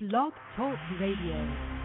Blog Talk Radio.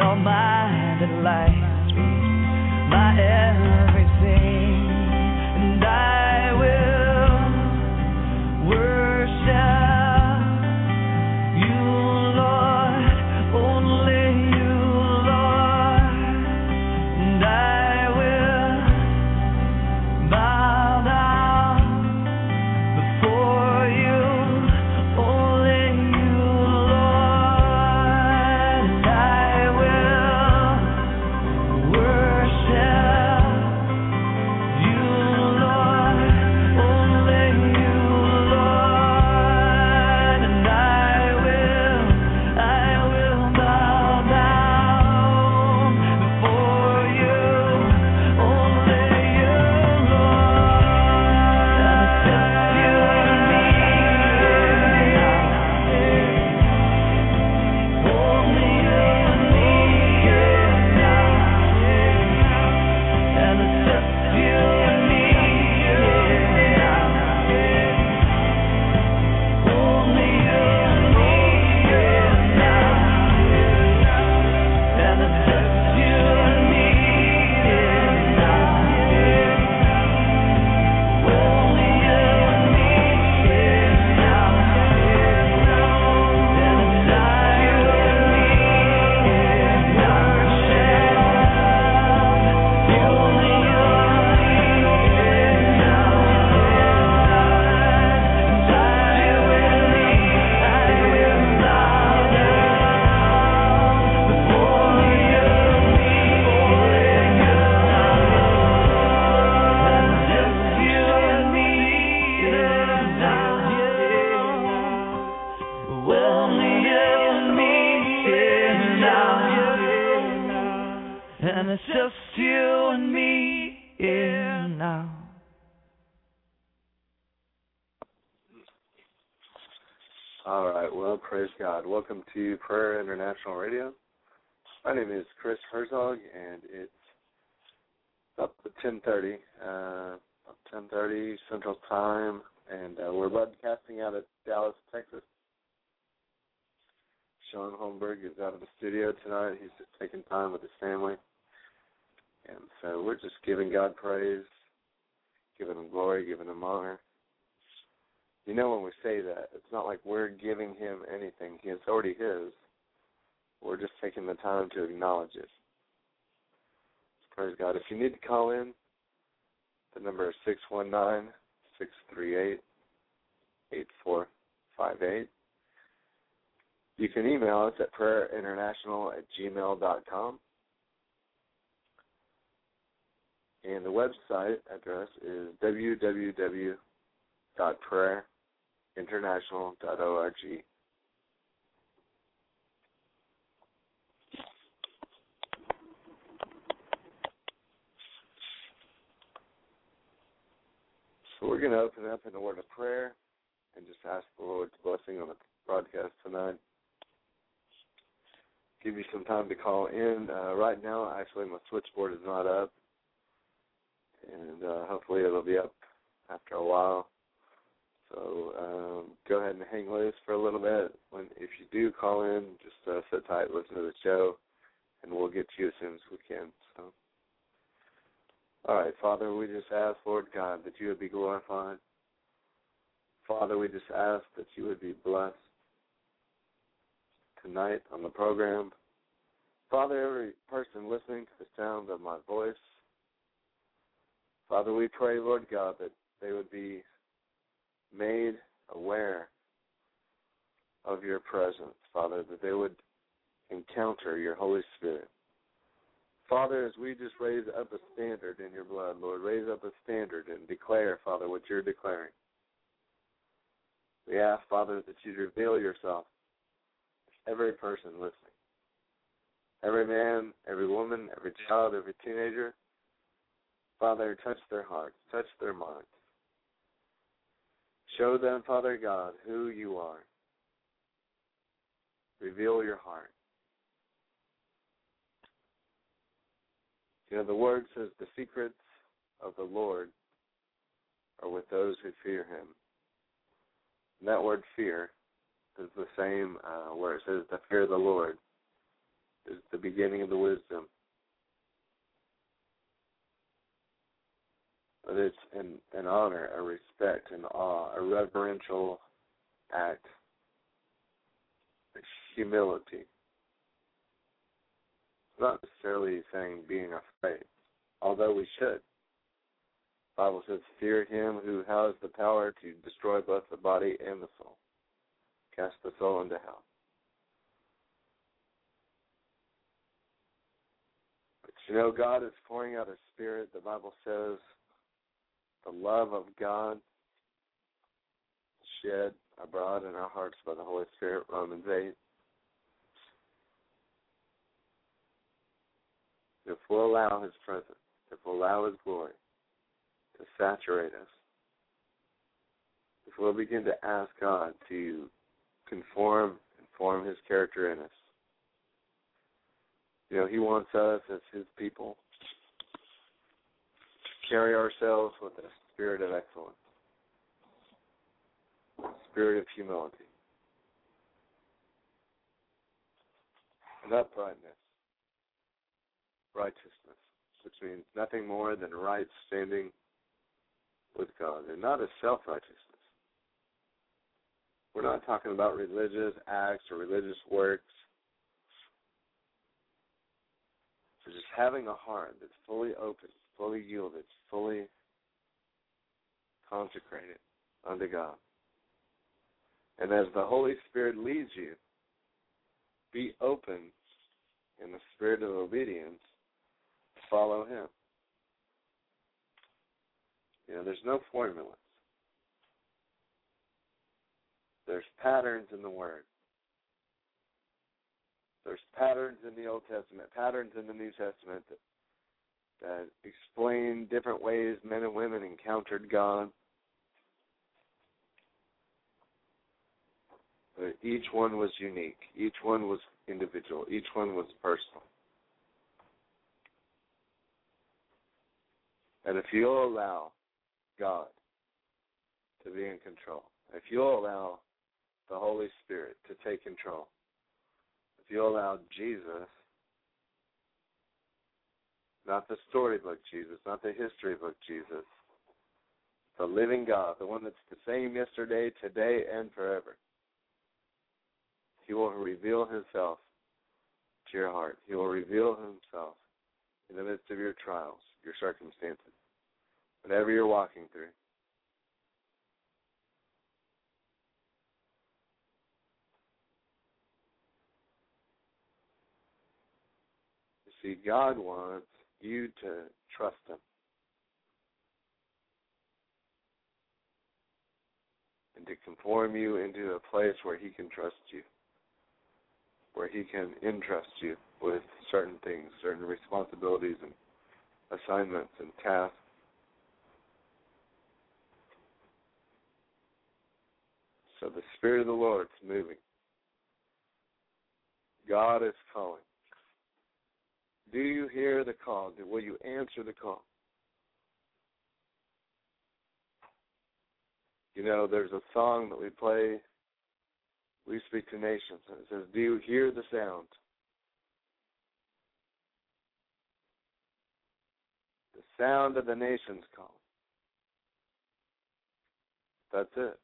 All my be my everything, Welcome to Prayer International Radio. My name is Chris Herzog, and it's up to 10:30, uh, 10:30 Central Time, and uh, we're broadcasting out of Dallas, Texas. Shaun Holmberg is out of the studio tonight. He's just taking time with his family, and so we're just giving God praise, giving Him glory, giving Him honor. You know, when we say that, it's not like we're giving him anything. He is already his. We're just taking the time to acknowledge it. Praise God. If you need to call in, the number is six one nine six three eight eight four five eight. You can email us at prayerinternational at gmail dot com. And the website address is www.prayerinternational.org. So we're going to open up in a word of prayer and just ask the Lord's blessing on the broadcast tonight. Give you some time to call in. Uh, right now, actually, my switchboard is not up, and uh, hopefully it'll be up after a while. So um, go ahead and hang loose for a little bit. When if you do call in, just uh, sit tight, listen to the show, and we'll get to you as soon as we can. So. All right, Father, we just ask, Lord God, that you would be glorified. Father, we just ask that you would be blessed tonight on the program. Father, every person listening to the sound of my voice, Father, we pray, Lord God, that they would be made aware of your presence, Father, that they would encounter your Holy Spirit. Father, as we just raise up a standard in your blood, Lord, raise up a standard and declare, Father, what you're declaring. We ask, Father, that you reveal yourself to every person listening. Every man, every woman, every child, every teenager. Father, touch their hearts, touch their minds. Show them, Father God, who you are. Reveal your heart. You know, the word says the secrets of the Lord are with those who fear him. And that word fear is the same uh, where it says the fear of the Lord is the beginning of the wisdom. But it's an, an honor, a respect, an awe, a reverential act, a humility. It's not necessarily saying being afraid, although we should. The Bible says, Fear him who has the power to destroy both the body and the soul. Cast the soul into hell. But you know, God is pouring out His spirit. The Bible says the love of God shed abroad in our hearts by the Holy Spirit, Romans 8. If we'll allow His presence, if we'll allow His glory to saturate us, if we'll begin to ask God to conform and form His character in us, you know, He wants us as His people carry ourselves with a spirit of excellence, spirit of humility, and uprightness righteousness, which means nothing more than right standing with God, and not a self righteousness. We're not talking about religious acts or religious works. So just having a heart that's fully open, fully yielded, fully consecrated unto God. And as the Holy Spirit leads you, be open in the spirit of obedience to follow him. You know, there's no formulas. There's patterns in the Word. There's patterns in the Old Testament, patterns in the New Testament that, that explain different ways men and women encountered God. But each one was unique. Each one was individual. Each one was personal. And if you'll allow God to be in control, if you'll allow the Holy Spirit to take control, if you'll allow Jesus, not the storybook Jesus, not the history book Jesus, the living God, the one that's the same yesterday, today, and forever, He will reveal Himself to your heart. He will reveal Himself in the midst of your trials, your circumstances whatever you're walking through. See, God wants you to trust Him. And to conform you into a place where He can trust you, where He can entrust you with certain things, certain responsibilities, and assignments and tasks. So the Spirit of the Lord is moving. God is calling. Do you hear the call? Will you answer the call? You know, there's a song that we play, We Speak to Nations, and it says, Do you hear the sound? The sound of the nations call. That's it.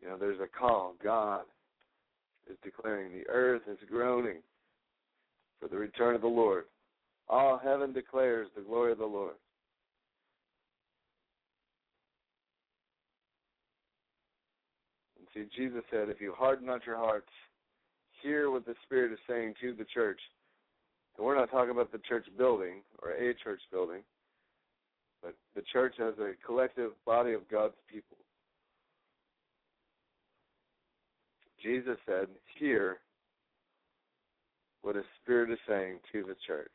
You know, there's a call. God is declaring the earth is groaning for the return of the Lord. All heaven declares the glory of the Lord. And see, Jesus said, if you harden not your hearts, hear what the Spirit is saying to the church. And we're not talking about the church building or a church building, but the church as a collective body of God's people. Jesus said, Hear what His Spirit is saying to the church.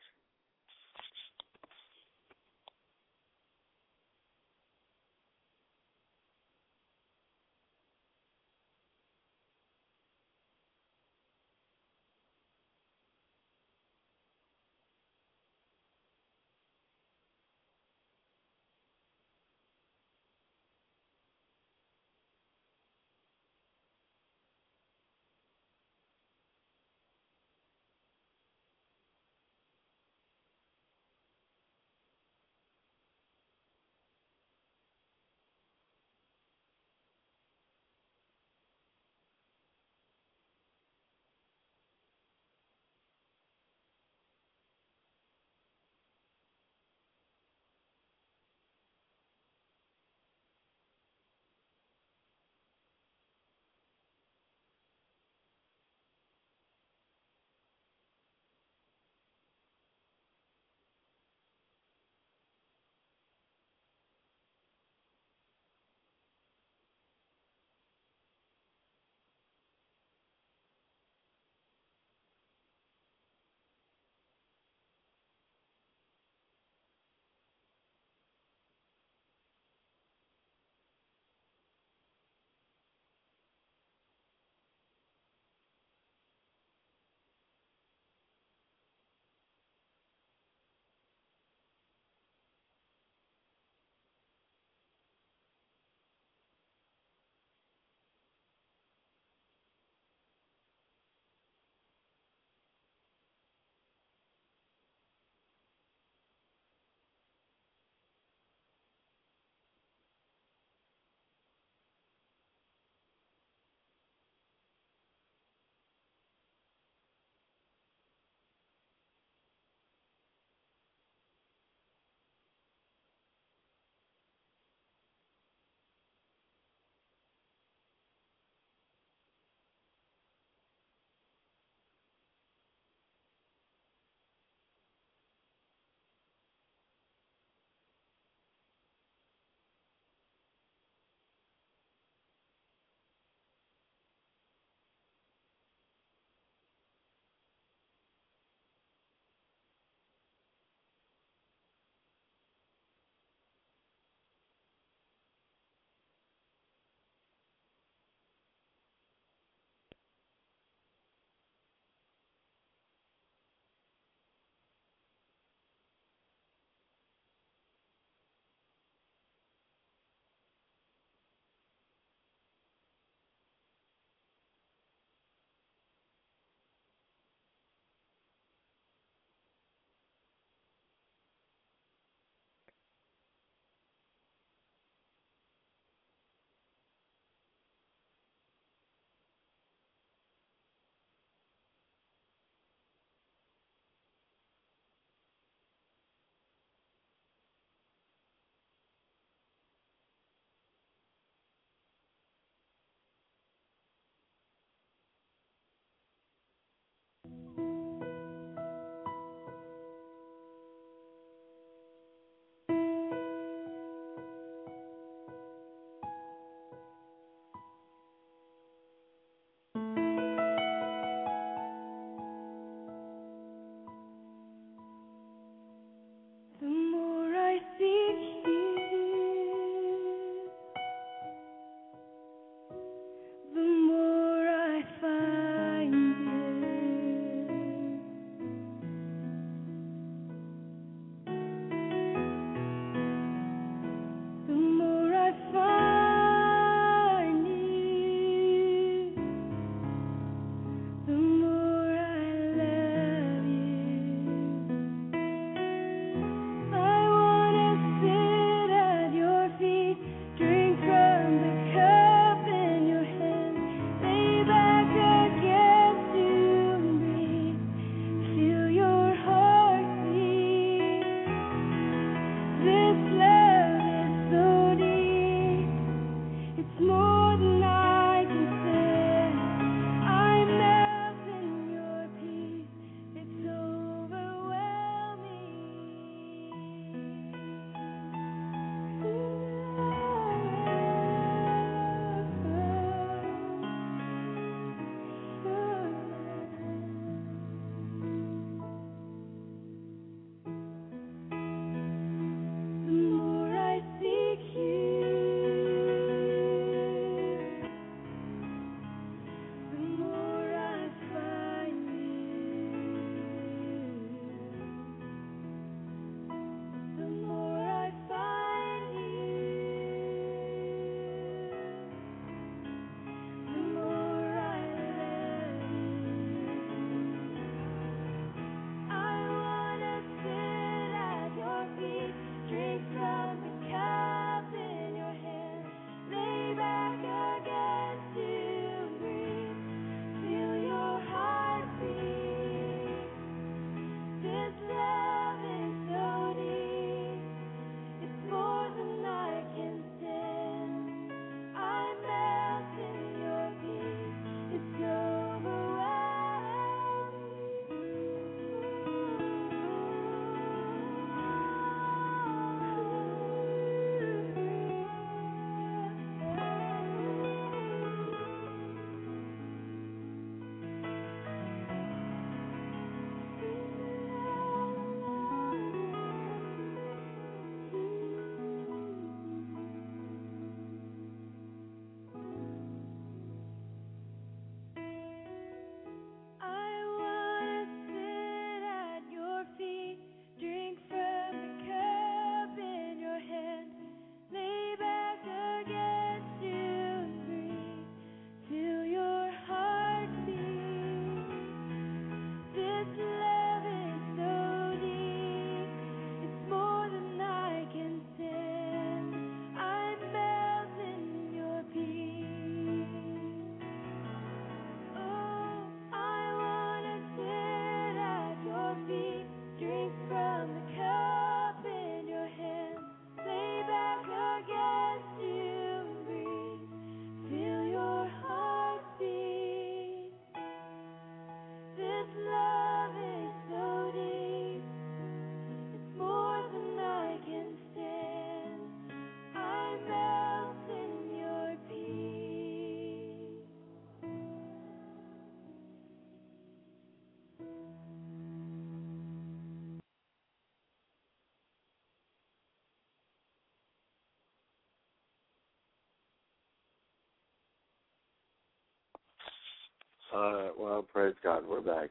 Uh, well, praise God, we're back.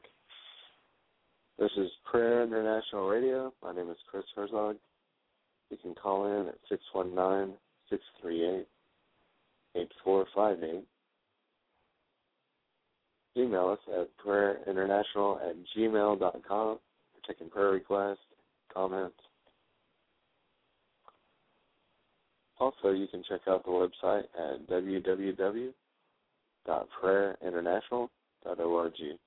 This is Prayer International Radio. My name is Chris Herzog. You can call in at six one nine six three eight eight four five eight. Email us at prayerinternational at gmail dot com. We're taking prayer requests, comments. Also, you can check out the website at www.prayerinternational.org. So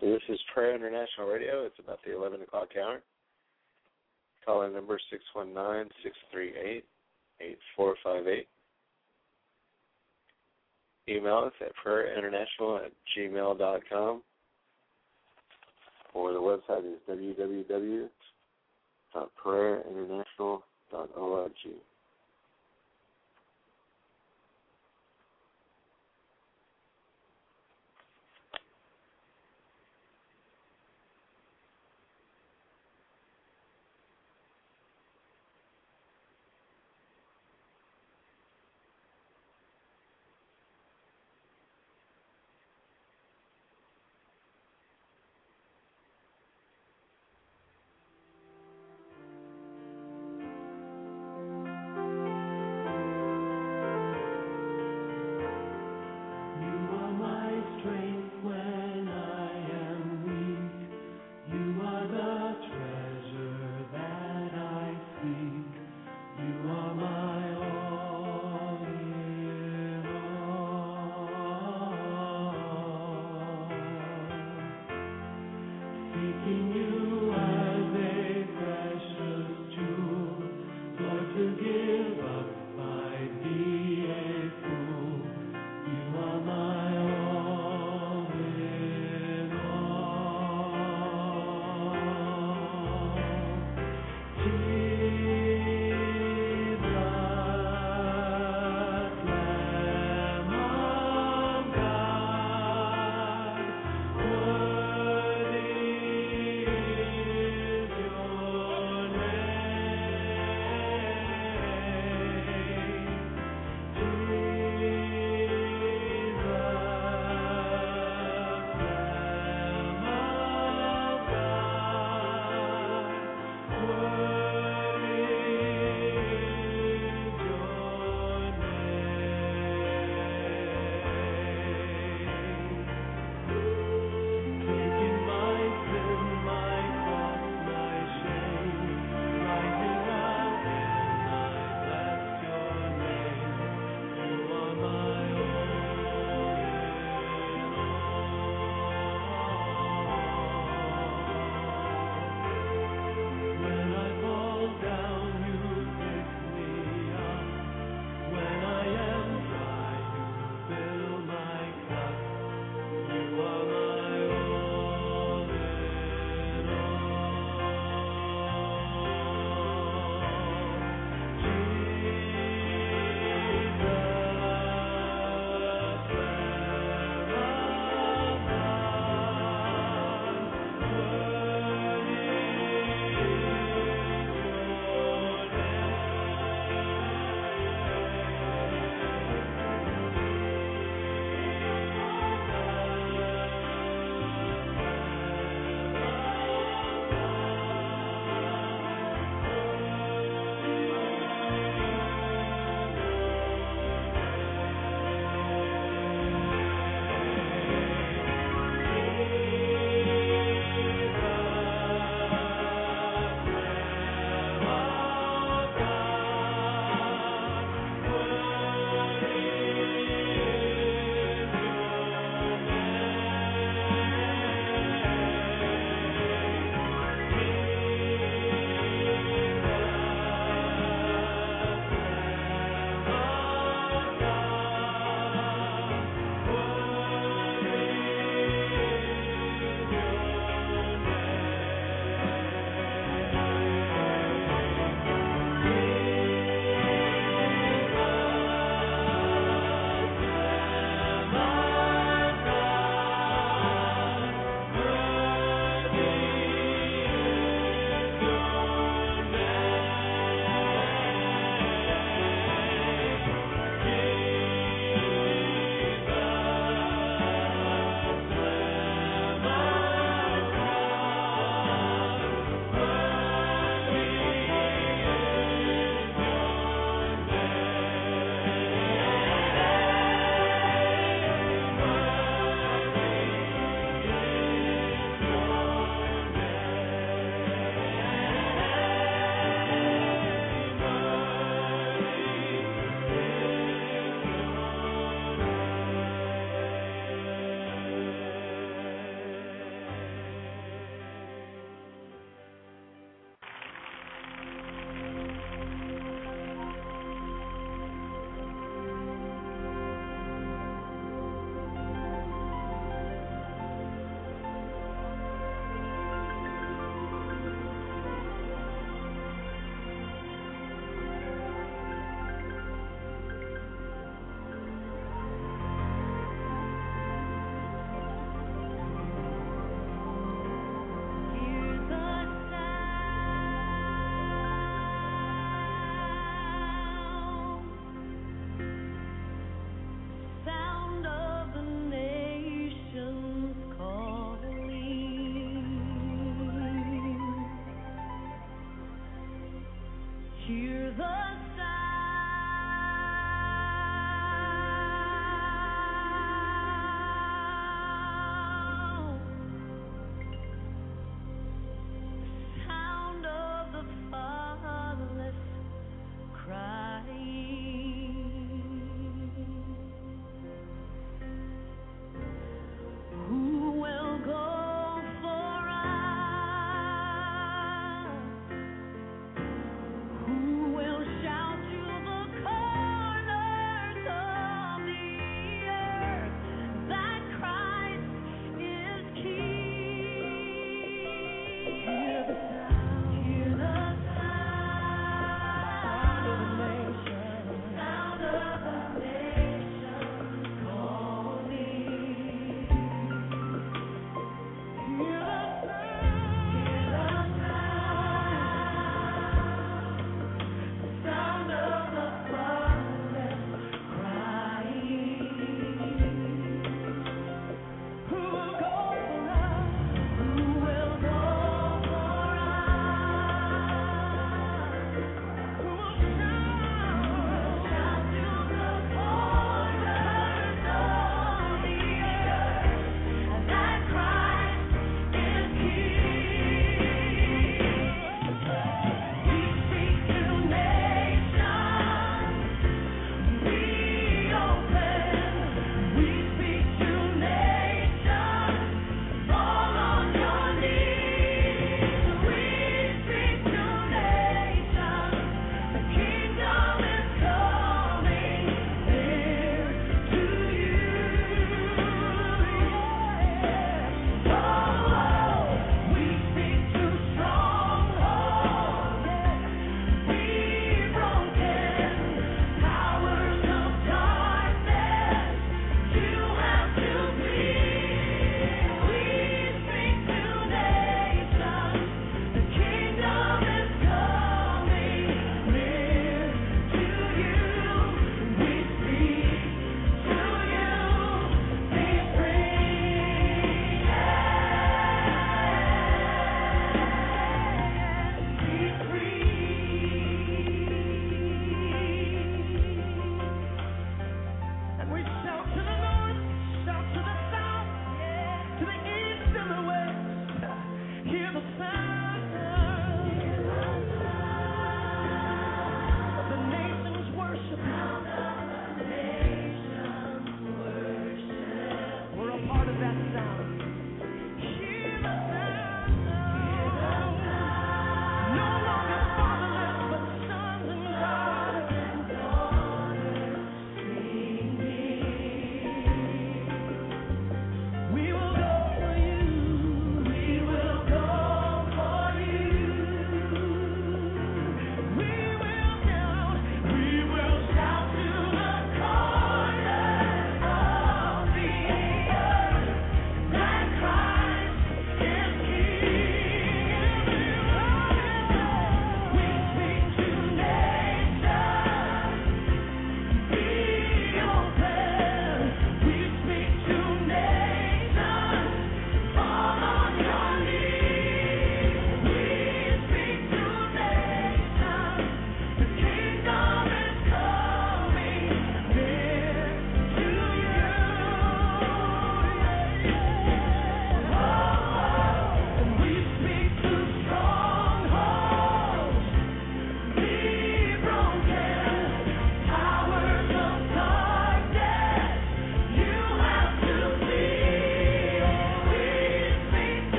this is Prayer International Radio. It's about the 11 o'clock hour. Call in number 619-638-8458. Email us at prayerinternational at gmail.com or the website is www.prayerinternational.org.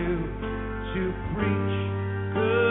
you to preach good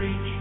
to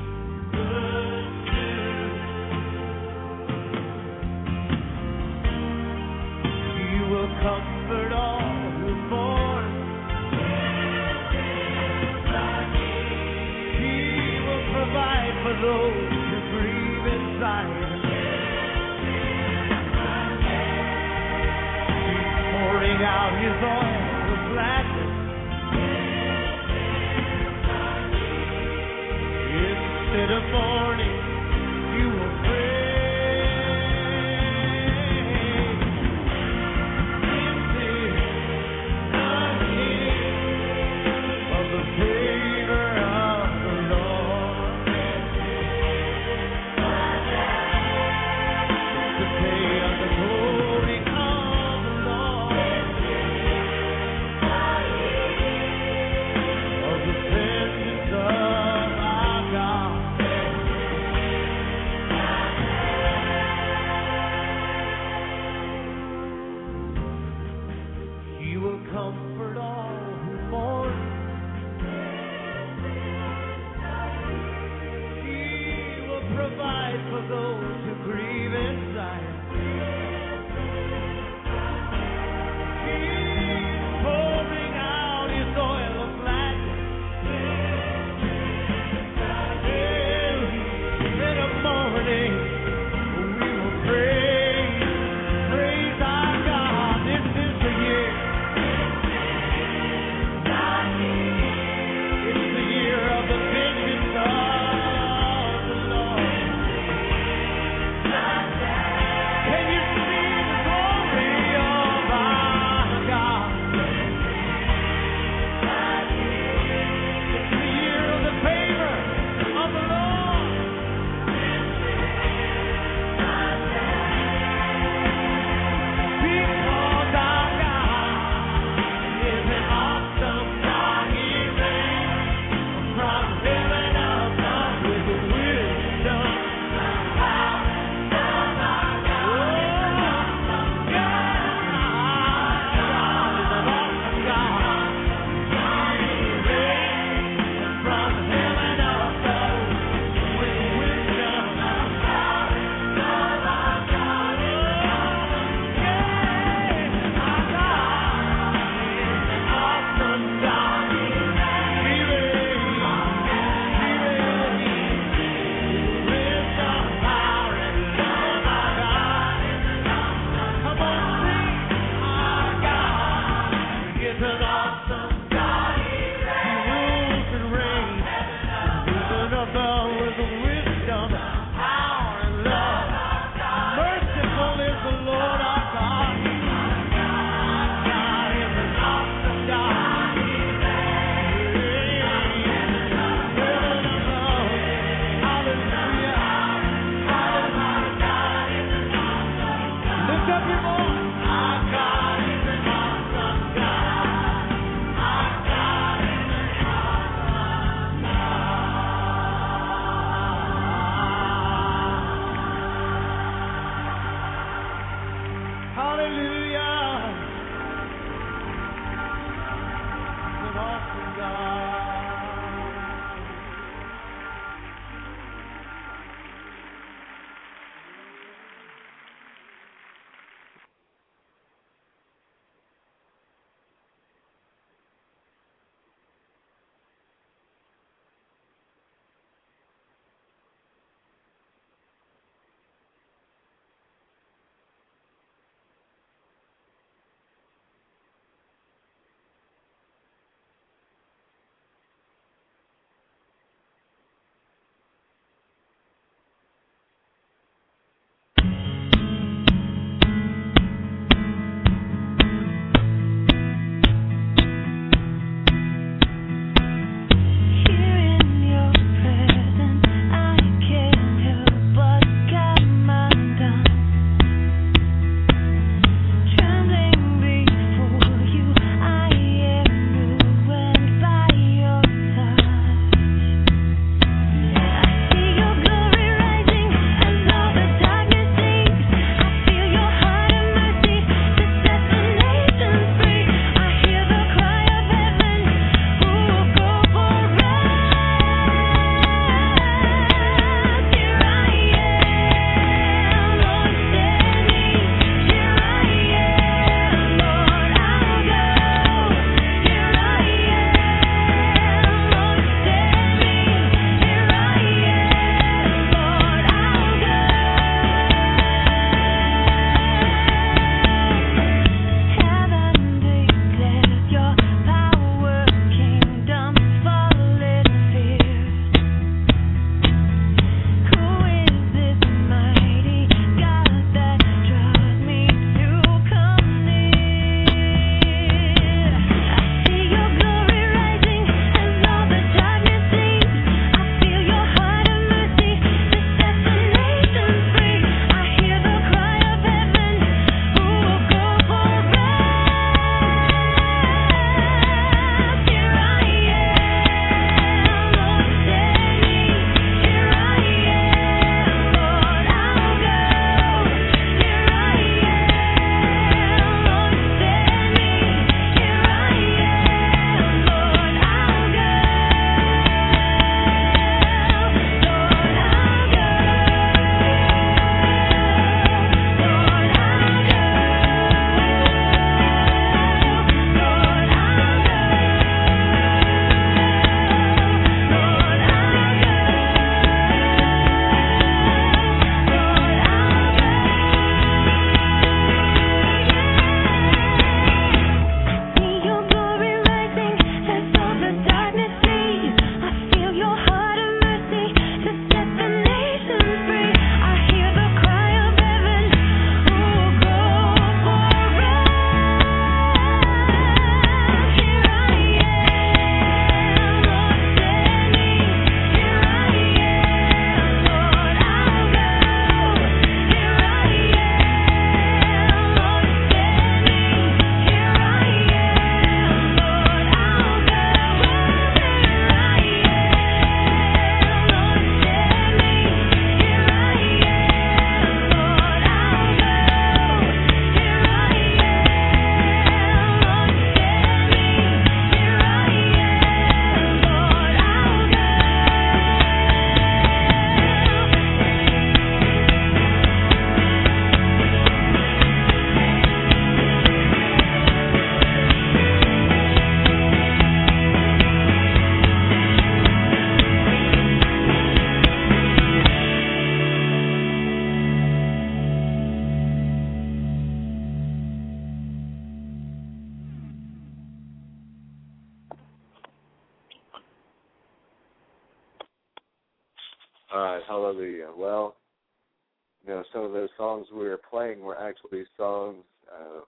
we were playing were actually songs uh,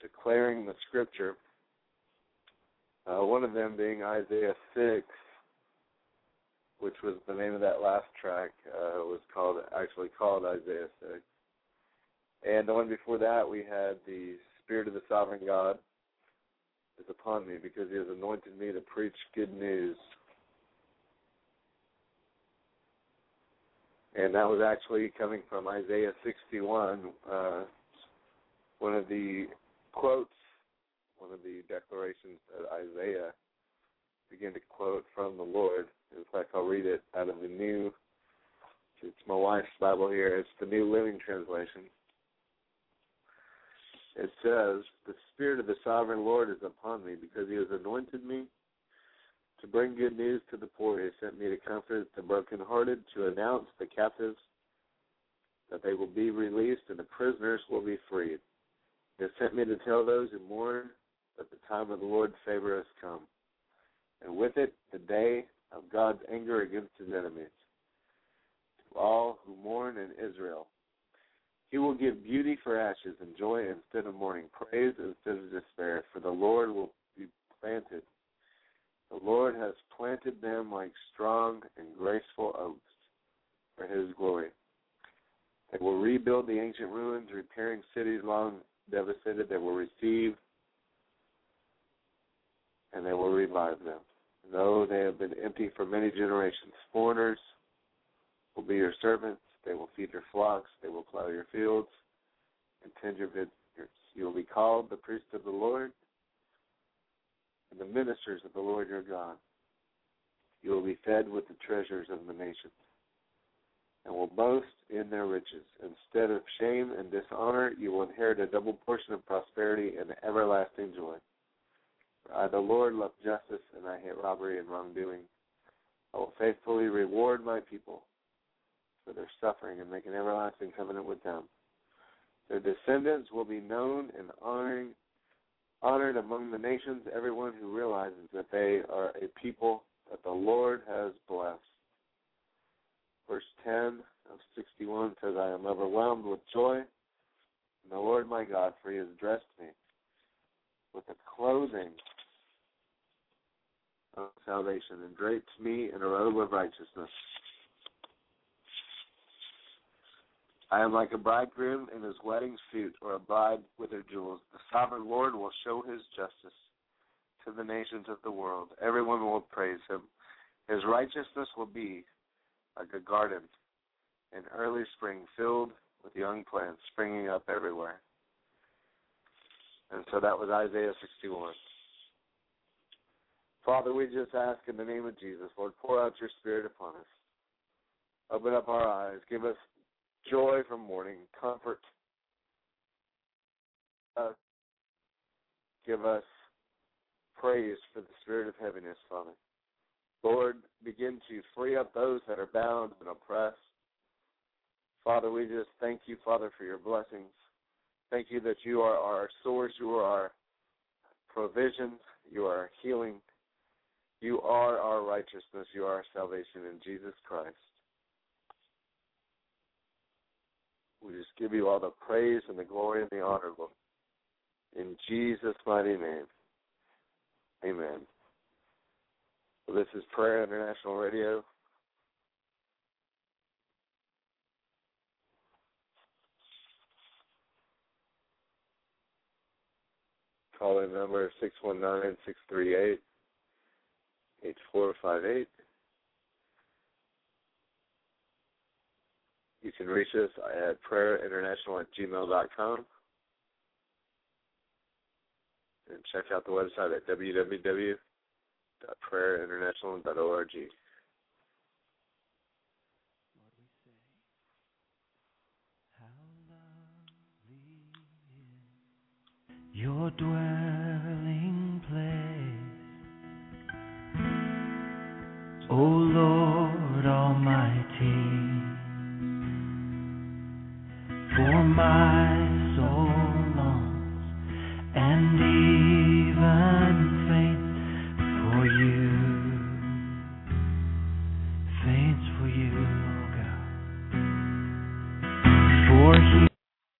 declaring the scripture. Uh, one of them being Isaiah 6, which was the name of that last track, uh, was called actually called Isaiah 6. And the one before that, we had the Spirit of the Sovereign God is upon me because He has anointed me to preach good news and that was actually coming from Isaiah 61, uh, one of the quotes, one of the declarations that Isaiah began to quote from the Lord. In fact, I'll read it out of the new. It's my wife's Bible here. It's the New Living Translation. It says, "The Spirit of the Sovereign Lord is upon me, because He has anointed me to bring good news to the poor. He sent me to comfort the brokenhearted, to announce the captives that they will be released and the prisoners will be freed. He sent me to tell those who mourn that the time of the Lord's favor has come, and with it the day of God's anger against his enemies. To all who mourn in Israel, he will give beauty for ashes and joy instead of mourning, praise instead of despair, for the Lord will be planted. The Lord has planted them like strong and graceful oaks for his glory. They will rebuild the ancient ruins, repairing cities long devastated. They will receive and they will revive them. Though they have been empty for many generations, foreigners will be your servants. They will feed your flocks. They will plow your fields and tend your vineyards. You will be called the priest of the Lord and the ministers of the Lord your God. You will be fed with the treasures of the nations and will boast in their riches. Instead of shame and dishonor, you will inherit a double portion of prosperity and everlasting joy. For I, the Lord, love justice, and I hate robbery and wrongdoing. I will faithfully reward my people for their suffering and make an everlasting covenant with them. Their descendants will be known and honoring, honored among the nations, everyone who realizes that they are a people that the Lord has blessed. Verse 10 of 61 says, I am overwhelmed with joy and the Lord my God, for he has dressed me with the clothing of salvation and draped me in a robe of righteousness. I am like a bridegroom in his wedding suit, or a bride with her jewels. The sovereign Lord will show his justice to the nations of the world. Everyone will praise him. His righteousness will be like a garden in early spring, filled with young plants springing up everywhere. And so that was Isaiah 61. Father, we just ask in the name of Jesus, Lord, pour out your Spirit upon us. Open up our eyes. Give us joy from morning, comfort. Uh, give us praise for the spirit of heaviness, Father. Lord, begin to free up those that are bound and oppressed. Father, we just thank you, Father, for your blessings. Thank you that you are our source, you are our provision, you are our healing, you are our righteousness, you are our salvation in Jesus Christ. We just give you all the praise and the glory and the honor, Lord. In Jesus' mighty name. Amen. Well, this is Prayer International Radio. Call in number six one nine six three eight eight four five eight. You can reach us at prayerinternational at gmail.com and check out the website at www.prayerinternational.org. Your dwelling place, O Lord My